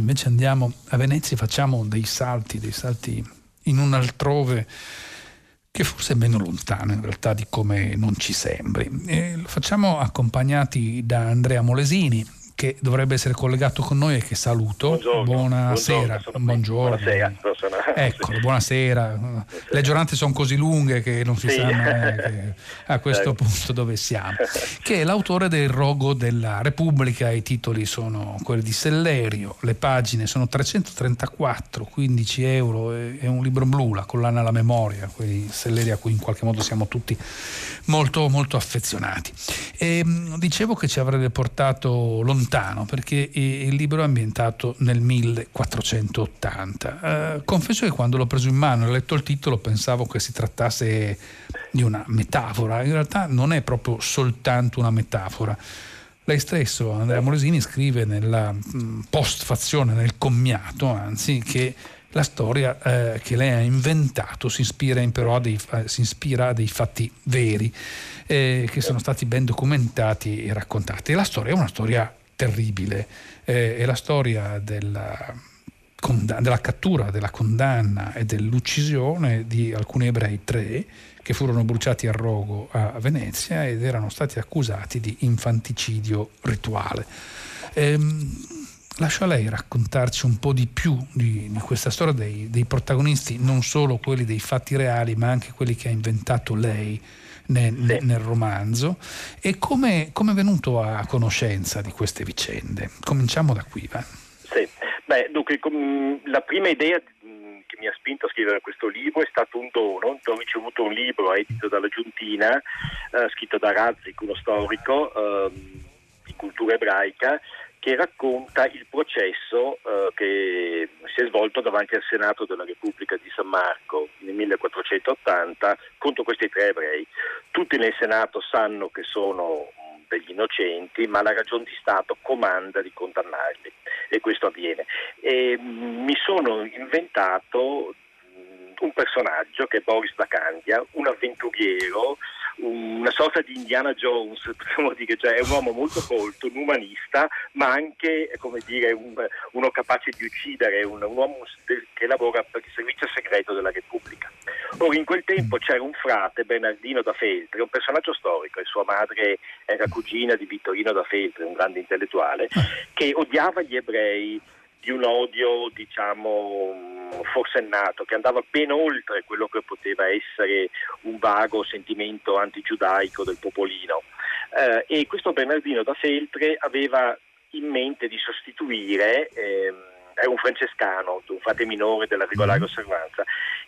Invece andiamo a Venezia e facciamo dei salti, dei salti in un altrove che forse è meno lontano in realtà di come non ci sembri. E lo facciamo accompagnati da Andrea Molesini, che dovrebbe essere collegato con noi e che saluto. Buongiorno, buonasera. Buongiorno. Buonasera. Ecco, buonasera. Le giornate sono così lunghe che non si sì. sa mai a questo certo. punto dove siamo. Che è l'autore del Rogo della Repubblica, i titoli sono quelli di Sellerio, le pagine sono 334, 15 euro, è un libro blu, la collana alla memoria, quei Selleri a cui in qualche modo siamo tutti molto, molto affezionati. E, dicevo che ci avrebbe portato lontano lontano perché il libro è ambientato nel 1480. Eh, confesso che quando l'ho preso in mano e ho letto il titolo pensavo che si trattasse di una metafora, in realtà non è proprio soltanto una metafora. Lei stesso, Andrea Moresini, scrive nella postfazione, nel commiato, anzi, che la storia eh, che lei ha inventato si ispira, però a dei, si ispira a dei fatti veri eh, che sono stati ben documentati e raccontati. E la storia è una storia terribile. Eh, è la storia della, della cattura, della condanna e dell'uccisione di alcuni ebrei, tre, che furono bruciati a rogo a Venezia ed erano stati accusati di infanticidio rituale. Ehm, lascio a lei raccontarci un po' di più di, di questa storia dei, dei, protagonisti, non solo quelli dei fatti reali, ma anche quelli che ha inventato lei nel, sì. nel romanzo e come, come, è venuto a conoscenza di queste vicende? Cominciamo da qui. Va? Sì, Beh, dunque la prima idea che mi ha spinto a scrivere questo libro è stato un dono. Ho ricevuto un libro edito dalla Giuntina, eh, scritto da Razzik, uno storico eh, di cultura ebraica, che racconta il processo eh, che si è svolto davanti al Senato della Repubblica di San Marco nel 1480 contro questi tre ebrei. Tutti nel Senato sanno che sono degli innocenti, ma la ragione di Stato comanda di condannarli e questo avviene. E, mh, mi sono inventato un personaggio che è Boris Bacandia, un avventuriero una sorta di Indiana Jones, possiamo dire, cioè è un uomo molto colto, un umanista, ma anche dire, un, uno capace di uccidere, un, un uomo che lavora per il servizio segreto della Repubblica. Ora, in quel tempo c'era un frate, Bernardino da Feltre, un personaggio storico, e sua madre era cugina di Vittorino da Feltre, un grande intellettuale, che odiava gli ebrei di un odio, diciamo, forsennato, che andava ben oltre quello che poteva essere un vago sentimento antigiudaico del popolino. Eh, e questo Bernardino da Feltre aveva in mente di sostituire, eh, è un francescano, un frate minore della regolare mm-hmm. osservanza,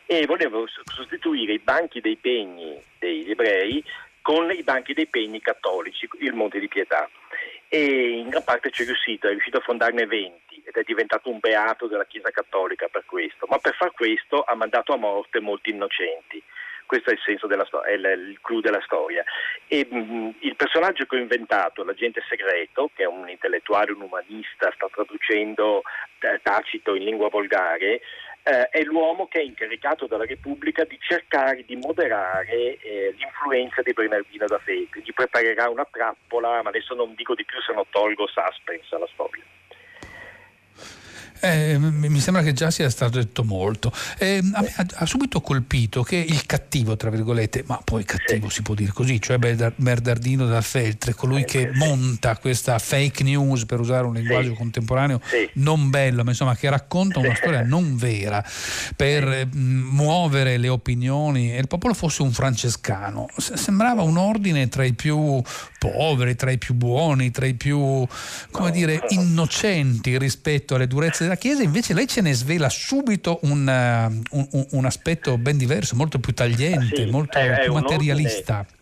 e voleva sostituire i banchi dei pegni degli ebrei con i banchi dei pegni cattolici, il Monte di Pietà. E in gran parte ci è riuscito, è riuscito a fondarne 20 ed è diventato un beato della Chiesa Cattolica per questo, ma per far questo ha mandato a morte molti innocenti. Questo è il senso della storia, è il clou della storia. E, mh, mm, il personaggio che ho inventato, l'agente segreto, che è un intellettuale, un umanista, sta traducendo eh, Tacito in lingua volgare, eh, è l'uomo che è incaricato dalla Repubblica di cercare di moderare eh, l'influenza di Bernardino da Feltri. Gli preparerà una trappola, ma adesso non dico di più se non tolgo suspense alla storia. Eh, mi sembra che già sia stato detto molto. Eh, a me ha, ha, subito colpito che il cattivo, tra virgolette, ma poi cattivo sì. si può dire così, cioè Bernardino da Feltre, colui che monta questa fake news, per usare un linguaggio sì. contemporaneo sì. non bello, ma insomma che racconta una storia non vera per eh, muovere le opinioni e il popolo fosse un francescano. sembrava un ordine tra i più poveri, tra i più buoni, tra i più, come dire, innocenti rispetto alle durezze della Chiesa, invece lei ce ne svela subito un, uh, un, un aspetto ben diverso, molto più tagliente, sì, molto è, più è materialista. Ordine,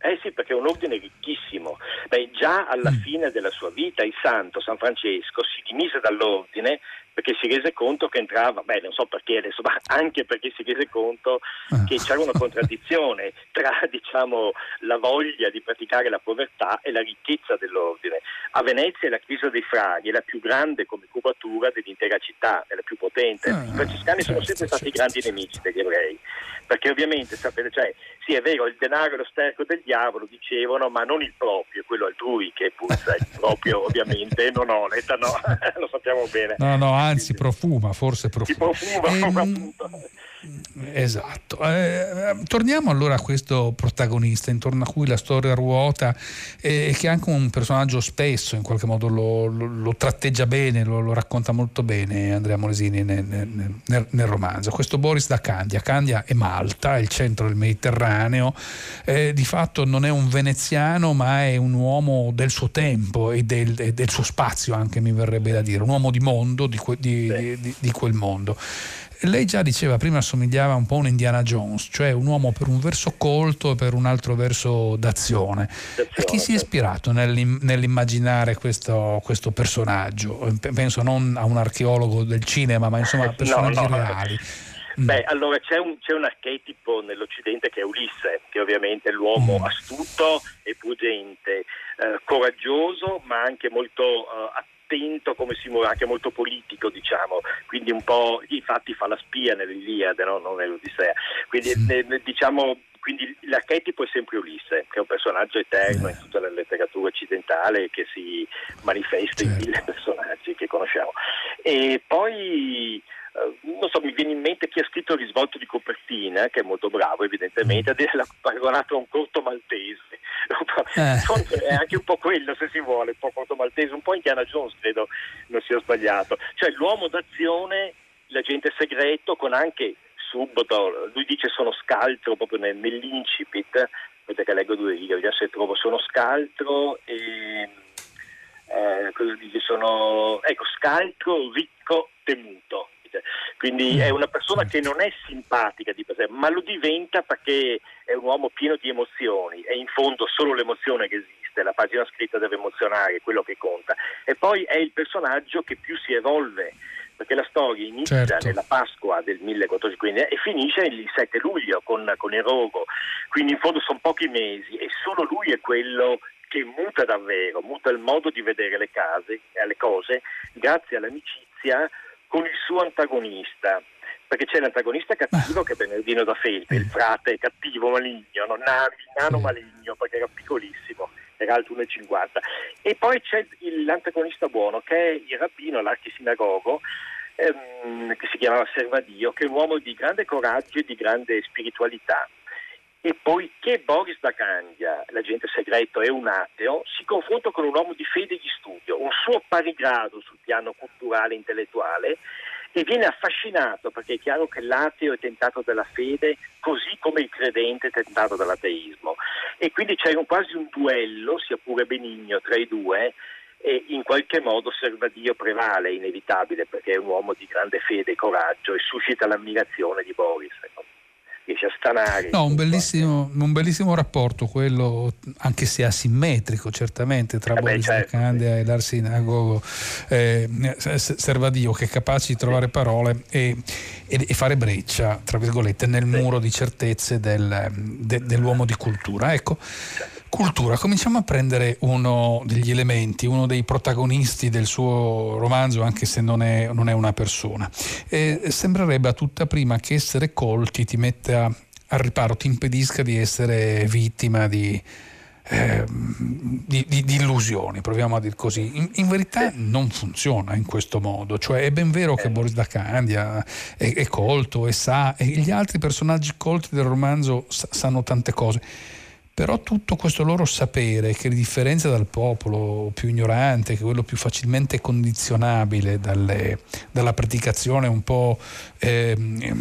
eh sì, perché è un ordine ricchissimo. Beh, già alla mm. fine della sua vita il santo San Francesco si dimise dall'ordine perché si rese conto che entrava, beh non so perché adesso, ma anche perché si rese conto ah. che c'era una contraddizione tra diciamo, la voglia di praticare la povertà e la ricchezza dell'ordine. A Venezia la chiesa dei fraghi è la più grande come cubatura dell'intera città, è la più potente. Ah, I francescani certo, sono sempre stati certo. grandi nemici degli ebrei. perché ovviamente sapete, cioè, sì è vero, il denaro è lo sterco del diavolo, dicevano, ma non il proprio, quello altrui che puzza, il proprio ovviamente non onesta, no, lo sappiamo bene. No, no, anzi profuma, forse profuma. Si profuma, appunto. Esatto. Eh, torniamo allora a questo protagonista intorno a cui la storia ruota e che è anche un personaggio spesso in qualche modo lo, lo, lo tratteggia bene, lo, lo, racconta molto bene Andrea Molesini nel, nel, nel, romanzo. Questo Boris da Candia. Candia è Malta, è il centro del Mediterraneo, eh, di fatto non è un veneziano ma è un uomo del suo tempo e del, e del suo spazio anche mi verrebbe da dire, un uomo di mondo, di, di, di, di quel mondo lei già diceva prima assomigliava un po' a un Indiana Jones, cioè un uomo per un verso colto e per un altro verso d'azione. d'azione a chi si è certo. ispirato nell'immaginare questo, questo, personaggio? Penso non a un archeologo del cinema, ma insomma a personaggi no, no. reali. Beh, allora c'è un, c'è un, archetipo nell'Occidente che è Ulisse, che ovviamente è l'uomo mm. astuto e pugente, eh, coraggioso, ma anche molto eh, attento attento come si muove, anche molto politico diciamo, quindi un po', infatti fa la spia nell'Iliade, no? non nell'Odissea, quindi eh, diciamo quindi l'archetipo è sempre Ulisse, che è un personaggio eterno in tutta la letteratura occidentale che si manifesta in certo. mille personaggi che conosciamo. E poi eh, non so, mi viene in mente chi ha scritto il risvolto di copertina, che è molto bravo evidentemente, mm. l'ha paragonato a un corto maltese. Eh. È anche un po' quello, se si vuole, un po' corto maltese, un po' Indiana Jones, credo non sia sbagliato. Cioè l'uomo d'azione, l'agente segreto, con anche subito, lui dice sono scaltro proprio nel, nell'incipit, vedete che leggo due righe, vediamo se trovo, sono scaltro e... Eh, cosa dice? Sono ecco, scaltro, ricco, temuto quindi mm. è una persona che non è simpatica di per sé, ma lo diventa perché è un uomo pieno di emozioni, è in fondo solo l'emozione che esiste, la pagina scritta deve emozionare, è quello che conta. E poi è il personaggio che più si evolve perché la storia inizia certo. nella Pasqua del 1415 e finisce il 7 luglio con, con il rogo, quindi in fondo sono pochi mesi e solo lui è quello che muta davvero, muta il modo di vedere le case e le cose grazie all'amicizia con il suo antagonista perché c'è l'antagonista cattivo che è Bernardino da Felpe, il frate cattivo maligno, non nano, nano maligno perché era piccolissimo, era alto 1,50 e poi c'è l'antagonista buono che è il rabbino, l'archisinagogo ehm, che si chiamava Servadio, che è un uomo di grande coraggio e di grande spiritualità e poiché Boris da Candia, l'agente segreto, è un ateo, si confronta con un uomo di fede e di studio, un suo pari grado sul piano culturale e intellettuale e viene affascinato perché è chiaro che l'ateo è tentato dalla fede così come il credente è tentato dall'ateismo. E quindi c'è un, quasi un duello, sia pure benigno, tra i due e in qualche modo Servadio prevale, inevitabile perché è un uomo di grande fede e coraggio e suscita l'ammirazione di Boris riesce a stanare. No, un bellissimo, un bellissimo, rapporto, quello anche se asimmetrico certamente tra eh Boris certo, Candia e l'Arsinagogo eh, Servadio che è capace di trovare parole e, e, e, fare breccia, tra virgolette, nel muro di certezze del, de, dell'uomo di cultura. Ecco. Certo. Cultura, cominciamo a prendere uno degli elementi, uno dei protagonisti del suo romanzo, anche se non è, non è una persona. E sembrerebbe a tutta prima che essere colti ti metta al riparo, ti impedisca di essere vittima di, eh, di, di, di, illusioni, proviamo a dire così. In, in, verità non funziona in questo modo, cioè è ben vero che Boris da Candia è, è colto e sa, e gli altri personaggi colti del romanzo sanno tante cose però tutto questo loro sapere che differenzia dal popolo più ignorante, che è quello più facilmente condizionabile dalle, dalla predicazione un po' eh,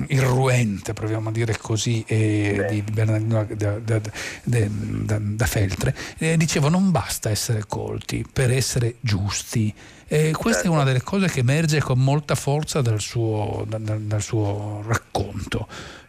irruente, proviamo a dire così, eh, di Bernardino da, da, da, da Feltre, eh, dicevo non basta essere colti per essere giusti. Eh, questa certo. è una delle cose che emerge con molta forza dal suo, dal, dal suo racconto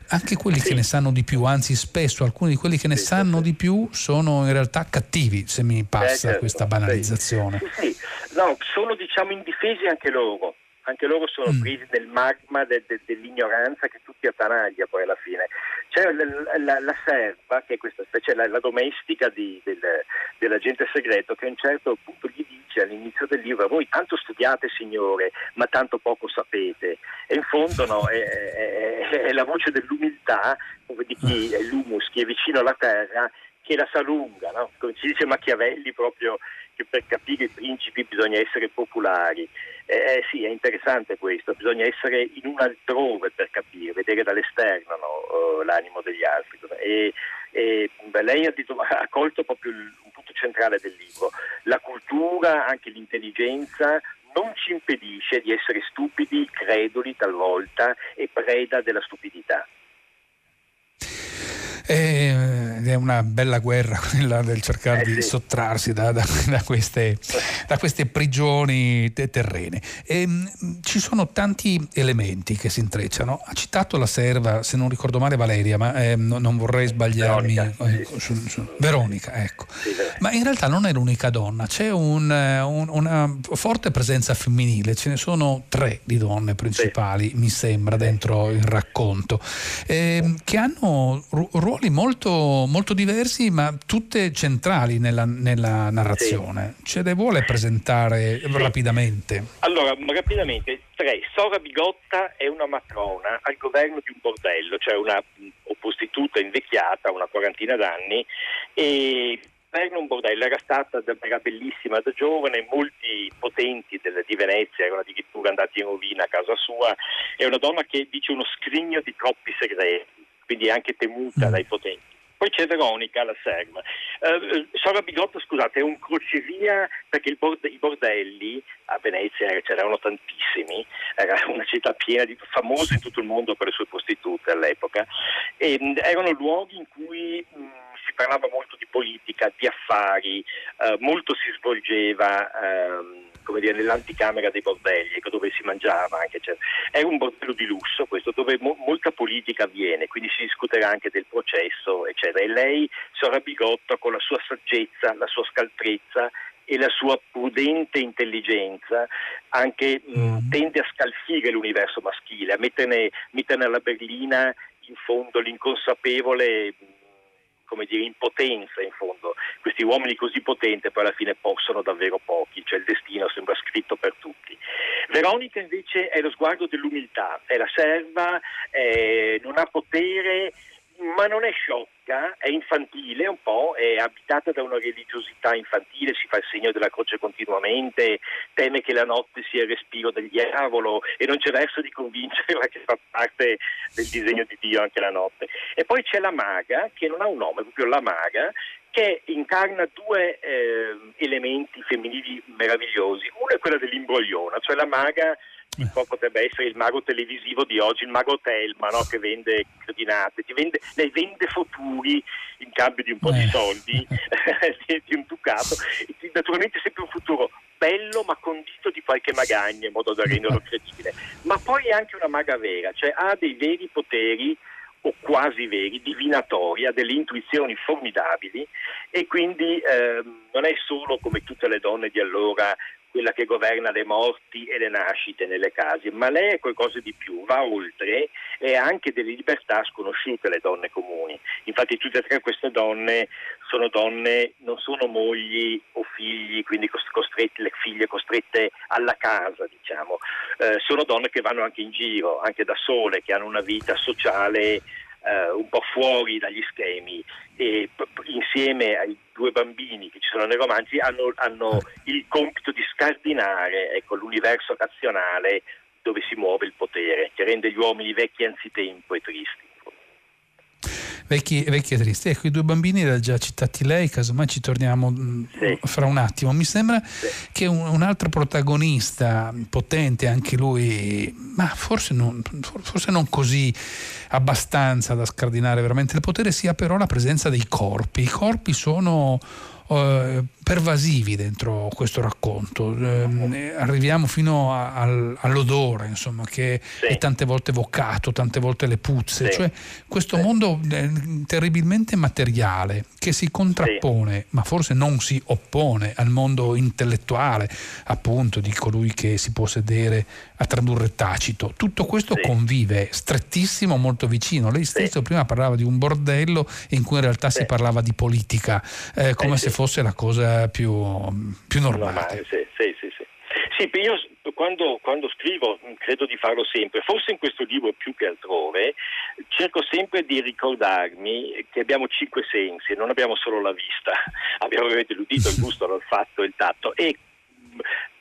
anche quelli sì. che ne sanno di più, anzi spesso alcuni di quelli che ne sì, sanno sì. di più sono in realtà cattivi, se mi passa eh, certo, questa banalizzazione. Sì, No, sono diciamo indifesi anche loro, anche loro sono mm. presi nel magma de, de, dell'ignoranza che tutti attanaglia poi alla fine. C'è la, la, la serva, che è questa specie, la, la domestica di, del, dell'agente segreto, che a un certo punto gli dice all'inizio del libro, voi tanto studiate signore, ma tanto poco sapete. E in fondo no, è, è, è, la voce dell'umiltà, di chi è l'humus, chi è vicino alla terra, che la sa lunga, no? come ci dice Machiavelli proprio che per capire i principi bisogna essere popolari. Eh, sì, è interessante questo, bisogna essere in un altrove per capire, vedere dall'esterno no, l'animo degli altri. E, e beh, lei ha, detto, ha, colto proprio il, un punto centrale del libro, la cultura, anche l'intelligenza non ci impedisce di essere stupidi, creduli talvolta e preda della stupidità. Ed è una bella guerra quella del cercare eh di sì. sottrarsi da, da, da, queste, da, queste, prigioni terrene. E, mh, ci sono tanti elementi che si intrecciano. Ha citato la serva, se non ricordo male Valeria, ma eh, no, non vorrei sbagliarmi. Veronica, eh, su, su, Veronica ecco. Sì, ma in realtà non è l'unica donna, c'è un, un, una forte presenza femminile, ce ne sono tre di donne principali, sì. mi sembra, dentro il racconto, eh, che hanno ruoli ruoli molto, molto diversi ma tutte centrali nella, nella narrazione. Sì. Ce le vuole presentare sì. rapidamente? Allora, rapidamente, tre. Sora Bigotta è una matrona al governo di un bordello, cioè una prostituta invecchiata, una quarantina d'anni, e governo un bordello, era stata era bellissima da giovane, molti potenti delle, di Venezia erano addirittura andati in rovina a casa sua, è una donna che dice uno scrigno di troppi segreti quindi è anche temuta mm. dai potenti. Poi c'è Veronica, la serva. Uh, Sora Bigotto, scusate, è un crocevia perché borde- i bordelli a Venezia c'erano tantissimi, era una città piena di famosa in tutto il mondo per le sue prostitute all'epoca, e mh, erano luoghi in cui mh, si parlava molto di politica, di affari, uh, molto si svolgeva. Uh, come dire, nell'anticamera dei bordelli, ecco, dove si mangiava anche. Cioè, è un bordello di lusso questo, dove mo- molta politica avviene, quindi si discuterà anche del processo, eccetera. E lei, Sora Bigotto, con la sua saggezza, la sua scaltrezza e la sua prudente intelligenza anche mh, mm, tende a scalfire l'universo maschile, a metterne, metterne alla berlina in fondo l'inconsapevole come dire, impotenza in fondo. Questi uomini così potenti poi alla fine possono davvero pochi, cioè il destino sembra scritto per tutti. Veronica invece è lo sguardo dell'umiltà, è la serva, è, non ha potere, ma non è sciocca, è infantile un po', è abitata da una religiosità infantile, si fa il segno della croce continuamente, teme che la notte sia il respiro del diavolo e non c'è verso di convincerla che fa parte del disegno di Dio anche la notte. E poi c'è la maga, che non ha un nome, proprio la maga, che incarna due eh, elementi femminili meravigliosi. Uno è quella dell'imbrogliona, cioè la maga un po' potrebbe essere il mago televisivo di oggi, il mago Telma no? che vende credinate, vende, lei vende futuri in cambio di un po' di eh. soldi, di un ducato, naturalmente sempre un futuro bello ma condito di qualche magagna in modo da renderlo credibile, ma poi è anche una maga vera, cioè ha dei veri poteri o quasi veri, divinatori, ha delle intuizioni formidabili e quindi ehm, non è solo come tutte le donne di allora quella che governa le morti e le nascite nelle case, ma lei è qualcosa di più, va oltre e ha anche delle libertà sconosciute alle donne comuni. Infatti tutte e tre queste donne sono donne, non sono mogli o figli, quindi costrette, le figlie costrette alla casa, diciamo. Eh, sono donne che vanno anche in giro, anche da sole, che hanno una vita sociale eh, un po' fuori dagli schemi e insieme ai due bambini che ci sono nei romanzi hanno, hanno il compito di scardinare ecco, l'universo razionale dove si muove il potere, che rende gli uomini vecchi anzitempo e tristi vecchi, vecchi e tristi. Ecco, i due bambini li ha già citati lei, casomai ci torniamo mm, sì. fra un attimo. Mi sembra sì. che un, un, altro protagonista potente, anche lui, ma forse non, forse non così abbastanza da scardinare veramente il potere, sia però la presenza dei corpi. I corpi sono eh, pervasivi dentro questo racconto. Eh, arriviamo fino a, a, all'odore, insomma, che sì. è tante volte evocato, tante volte le puzze, sì. cioè questo sì. mondo eh, terribilmente materiale che si contrappone, ma forse non si oppone al mondo intellettuale, appunto, di colui che si può sedere a tradurre Tacito. Tutto questo convive strettissimo, molto vicino. Lei stesso prima parlava di un bordello in cui in realtà si parlava di politica, eh, come se fosse la cosa più, più normale. normale sì, sì, sì, sì. Sì, io quando, quando, scrivo credo di farlo sempre, forse in questo libro più che altrove, cerco sempre di ricordarmi che abbiamo cinque sensi, non abbiamo solo la vista, abbiamo ovviamente l'udito, il gusto, l'olfatto il tatto e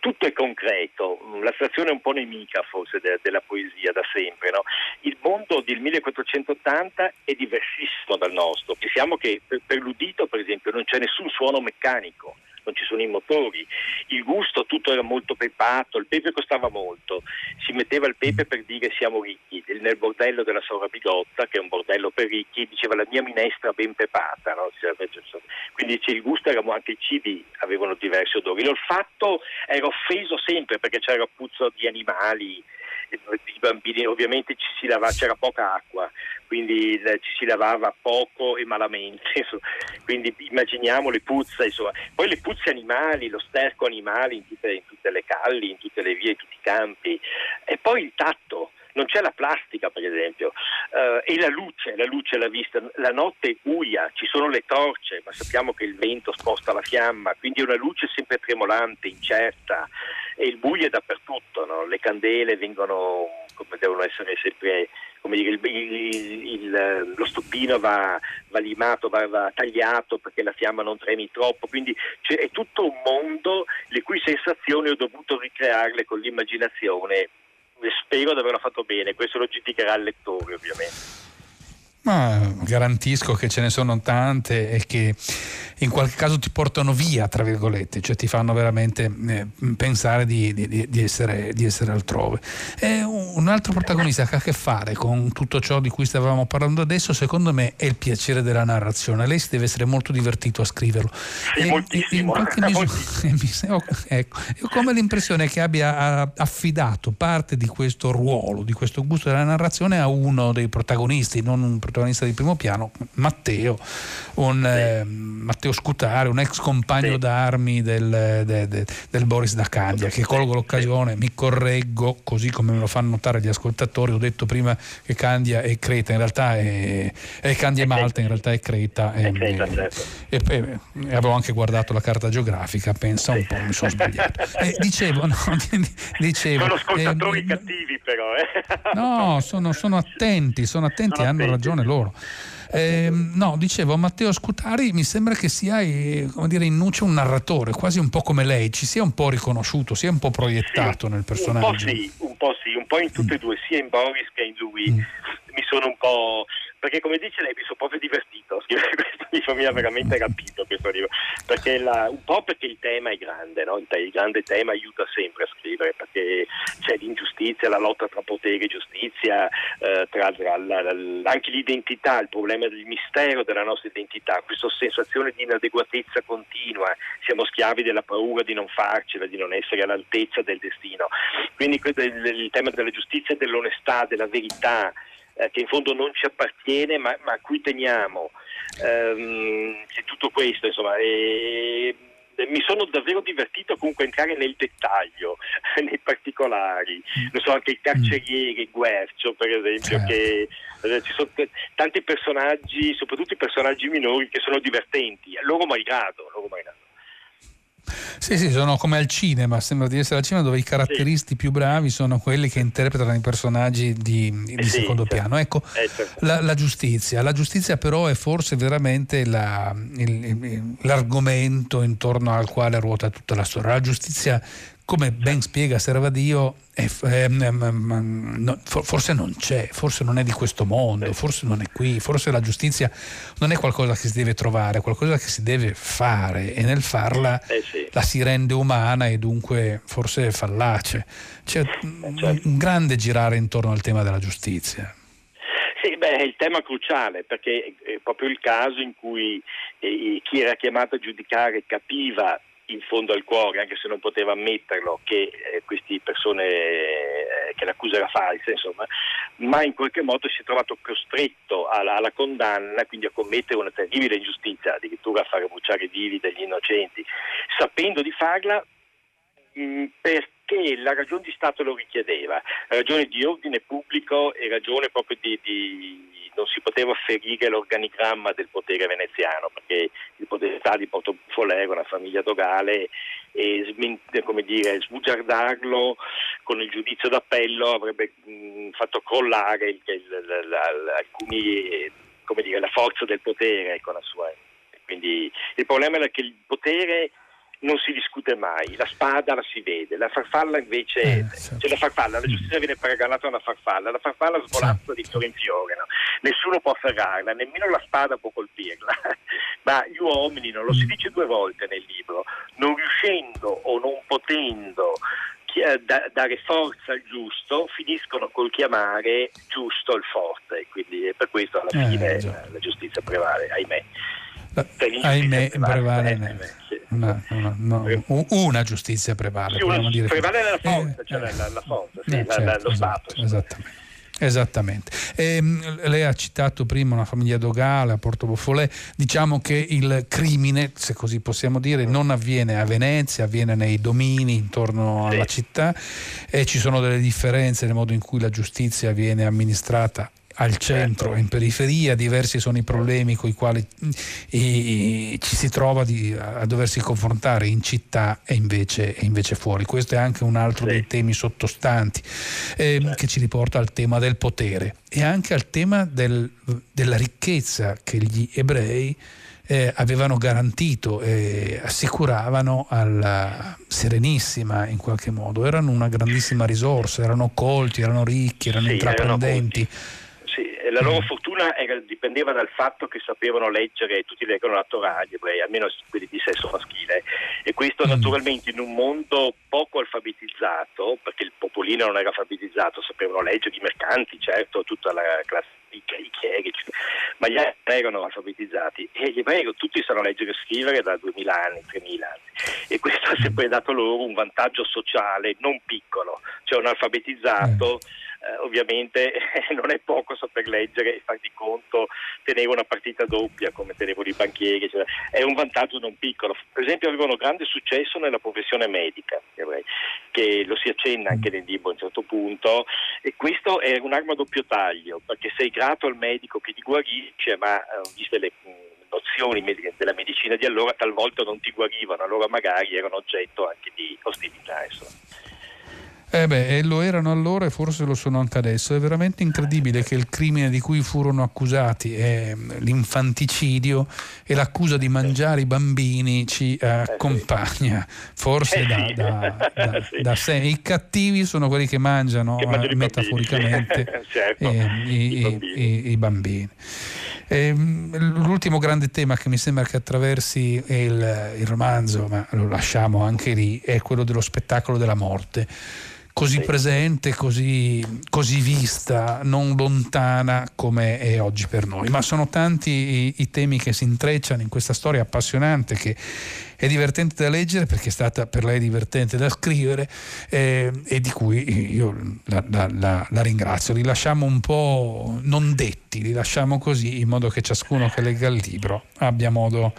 tutto è concreto, l'astrazione è un po' nemica forse de- della poesia da sempre. No? Il mondo del 1480 è diversissimo dal nostro, pensiamo che per, per l'udito per esempio non c'è nessun suono meccanico non ci sono i motori, il gusto tutto era molto pepato, il pepe costava molto, si metteva il pepe per dire siamo ricchi, nel bordello della Sora Bigotta, che è un bordello per ricchi, diceva la mia minestra ben pepata, no? quindi il gusto era, anche i cibi avevano diversi odori, l'olfatto era offeso sempre perché c'era puzzo di animali, i bambini ovviamente lavava, c'era poca acqua, quindi ci si lavava poco e malamente, quindi immaginiamo le puzze, insomma. poi le puzze animali, lo sterco animale in tutte, in tutte le calli, in tutte le vie, in tutti i campi, e poi il tatto non c'è la plastica per esempio. Uh, e la luce, la luce la vista, la notte è buia, ci sono le torce, ma sappiamo che il vento sposta la fiamma, quindi è una luce sempre tremolante, incerta e il buio è dappertutto, no? le candele vengono come devono essere sempre come dire, il, il, il, lo stupino va, va limato, va, va, tagliato perché la fiamma non tremi troppo, quindi è tutto un mondo le cui sensazioni ho dovuto ricrearle con l'immaginazione spero di averlo fatto bene, questo lo giudicherà il lettore ovviamente. Ma garantisco che ce ne sono tante e che in qualche caso ti portano via, tra virgolette, cioè ti fanno veramente eh, pensare di, di, di, essere, di, essere, altrove. E un altro protagonista che ha a che fare con tutto ciò di cui stavamo parlando adesso, secondo me, è il piacere della narrazione. Lei si deve essere molto divertito a scriverlo. Sì, e, in qualche misura, ecco, io ho come l'impressione che abbia affidato parte di questo ruolo, di questo gusto della narrazione a uno dei protagonisti, non un protagonista protagonista di primo piano, Matteo, un, eh, Matteo Scutare, un ex compagno sì. d'armi del, de, de, del, Boris da Candia, che colgo l'occasione, mi correggo, così come me lo fanno notare gli ascoltatori, ho detto prima che Candia è Creta, in realtà è, è Candia e Malta, in realtà è Creta. È Creta e, certo. e, e, avevo anche guardato la carta geografica, pensa un po', mi sono sbagliato. Eh, dicevo, no, dicevo, sono ascoltatori eh, cattivi però. Eh. No, sono, sono attenti, sono attenti, sono hanno attenti. ragione loro. Eh, no, dicevo, Matteo Scutari mi sembra che sia eh, come dire, in Nuce un narratore, quasi un po' come lei, ci sia un po' riconosciuto, sia un po' proiettato sì, nel personaggio. Un po' sì, un po' sì, un po' in tutte e due, sia in Boris che in lui. Mm. Mi sono un po' perché come dice lei mi sono proprio divertito a scrivere questo mi ha veramente rapito questo libro, perché la, un po' perché il tema è grande, no? il, il, grande tema aiuta sempre a scrivere, perché c'è l'ingiustizia, la lotta tra potere e giustizia, eh, tra, tra la, la, anche l'identità, il problema del mistero della nostra identità, questa sensazione di inadeguatezza continua, siamo schiavi della paura di non farcela, di non essere all'altezza del destino. Quindi il, il tema della giustizia, dell'onestà, della verità, eh, che in fondo non ci appartiene ma, ma a cui teniamo. Ehm, c'è tutto questo, insomma. E, mi sono davvero divertito comunque a entrare nel dettaglio, nei particolari. Mm. Non so, anche il carceriere, il Guercio, per esempio, certo. che eh, ci sono t- tanti personaggi, soprattutto i personaggi minori, che sono divertenti, malgrado, loro malgrado. Sì, sì, sono come al cinema, sembra di essere al cinema dove i caratteristi sì. più bravi sono quelli che interpretano i personaggi di, di eh sì, secondo certo. piano. Ecco, eh, certo. la, la, giustizia. La giustizia però è forse veramente la, il, l'argomento intorno al quale ruota tutta la storia. La giustizia come ben spiega Servadio, è, è, no, forse non c'è, forse non è di questo mondo, forse non è qui, forse la giustizia non è qualcosa che si deve trovare, è qualcosa che si deve fare e nel farla eh sì. la si rende umana e dunque forse fallace. C'è eh certo. un grande girare intorno al tema della giustizia. Sì, beh, è il tema cruciale perché è proprio il caso in cui eh, chi era chiamato a giudicare capiva in fondo al cuore, anche se non poteva ammetterlo, che eh, queste persone, eh, che l'accusa era falsa, insomma, ma in qualche modo si è trovato costretto alla, alla, condanna, quindi a commettere una terribile ingiustizia, addirittura a fare bruciare vivi degli innocenti, sapendo di farla mh, mm, perché la ragione di Stato lo richiedeva, ragione di ordine pubblico e ragione proprio di, di non si poteva ferire l'organigramma del potere veneziano perché il podestà di Porto Buffolo era una famiglia dogale e dire, sbugiardarlo con il giudizio d'appello avrebbe mh, fatto crollare il, il, il, alcuni, dire, la forza del potere sua. Quindi il problema è che il potere non si discute mai, la spada la si vede, la farfalla invece, eh, cioè la farfalla, la giustizia viene paragonata a una farfalla, la farfalla svolazza di fiore in fiore, no? nessuno può ferrarla, nemmeno la spada può colpirla, ma gli uomini, non lo si mm. dice due volte nel libro, non riuscendo o non potendo eh, dare forza al giusto, finiscono col chiamare giusto il forte, quindi per questo alla eh, fine eh, la giustizia prevale, ahimè. Ahimè, prevale una, una, no, una, giustizia prevale. Sì, una, dire prevale la forza, cioè eh, la, la forza, sì, eh, la, certo, lo esatto, Stato. Esattamente. Esattamente. E, ehm, lei ha citato prima una famiglia dogale a Porto Buffolè, diciamo che il crimine, se così possiamo dire, non avviene a Venezia, avviene nei domini intorno alla città e ci sono delle differenze nel modo in cui la giustizia viene amministrata al centro e in periferia, diversi sono i problemi con i quali ci si trova di, a doversi confrontare in città e invece, e invece, fuori. Questo è anche un altro sì. dei temi sottostanti eh, certo. che ci riporta al tema del potere e anche al tema del, della ricchezza che gli ebrei eh, avevano garantito e assicuravano alla Serenissima in qualche modo. Erano una grandissima risorsa, erano colti, erano ricchi, erano sì, intraprendenti. Erano la loro fortuna era, dipendeva dal fatto che sapevano leggere, tutti leggono la Torah, gli ebrei, almeno quelli di sesso maschile. E questo mm. naturalmente in un mondo poco alfabetizzato, perché il popolino non era alfabetizzato, sapevano leggere i mercanti, certo, tutta la classe i chieghi, ma gli altri erano alfabetizzati e gli ebrei tutti sanno leggere e scrivere da 2000 anni, 3000 anni e questo ha sempre dato loro un vantaggio sociale non piccolo, cioè un alfabetizzato mm eh, ovviamente non è poco saper leggere e far di conto tenere una partita doppia come tenevano i banchieri, cioè, è un vantaggio non piccolo. Per esempio avevano grande successo nella professione medica, che lo si accenna anche nel libro a un certo punto, e questo è un'arma a doppio taglio, perché sei grato al medico che ti guarisce, ma eh, viste le nozioni della medicina di allora talvolta non ti guarivano, allora magari erano oggetto anche di ostilità. Insomma. Eh beh, lo erano allora e forse lo sono anche adesso. È veramente incredibile che il crimine di cui furono accusati, è l'infanticidio e l'accusa di mangiare i bambini ci eh, accompagna, forse da, da, da, da sé. I cattivi sono quelli che mangiano che metaforicamente certo, eh, i, i, bambini. I, bambini. E, ehm, l'ultimo grande tema che mi sembra che attraversi il, il romanzo, ma lo lasciamo anche lì, è quello dello spettacolo della morte così presente, così, così, vista, non lontana come è oggi per noi. Ma sono tanti i, i, temi che si intrecciano in questa storia appassionante che è divertente da leggere perché è stata per lei divertente da scrivere eh, e di cui io la, la, la, la, ringrazio. Li lasciamo un po' non detti, li lasciamo così in modo che ciascuno che legga il libro abbia modo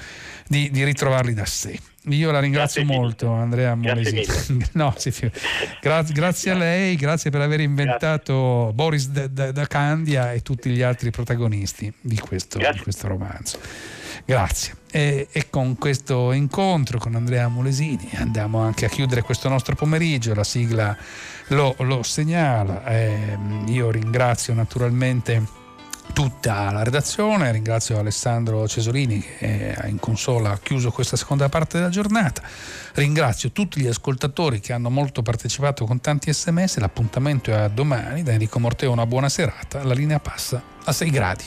di, di ritrovarli da sé. Io la ringrazio grazie molto. Andrea Molesi. no, sì, Gra- grazie a lei, grazie per aver inventato grazie. Boris da, da, da, Candia e tutti gli altri protagonisti di questo, di questo romanzo. Grazie. E, e, con questo incontro con Andrea Molesini andiamo anche a chiudere questo nostro pomeriggio. La sigla lo, lo segnala. Eh, io ringrazio naturalmente tutta la redazione, ringrazio Alessandro Cesolini che in consola ha chiuso questa seconda parte della giornata, ringrazio tutti gli ascoltatori che hanno molto partecipato con tanti sms, l'appuntamento è a domani, da Enrico Morteo una buona serata, la linea passa a 6 gradi.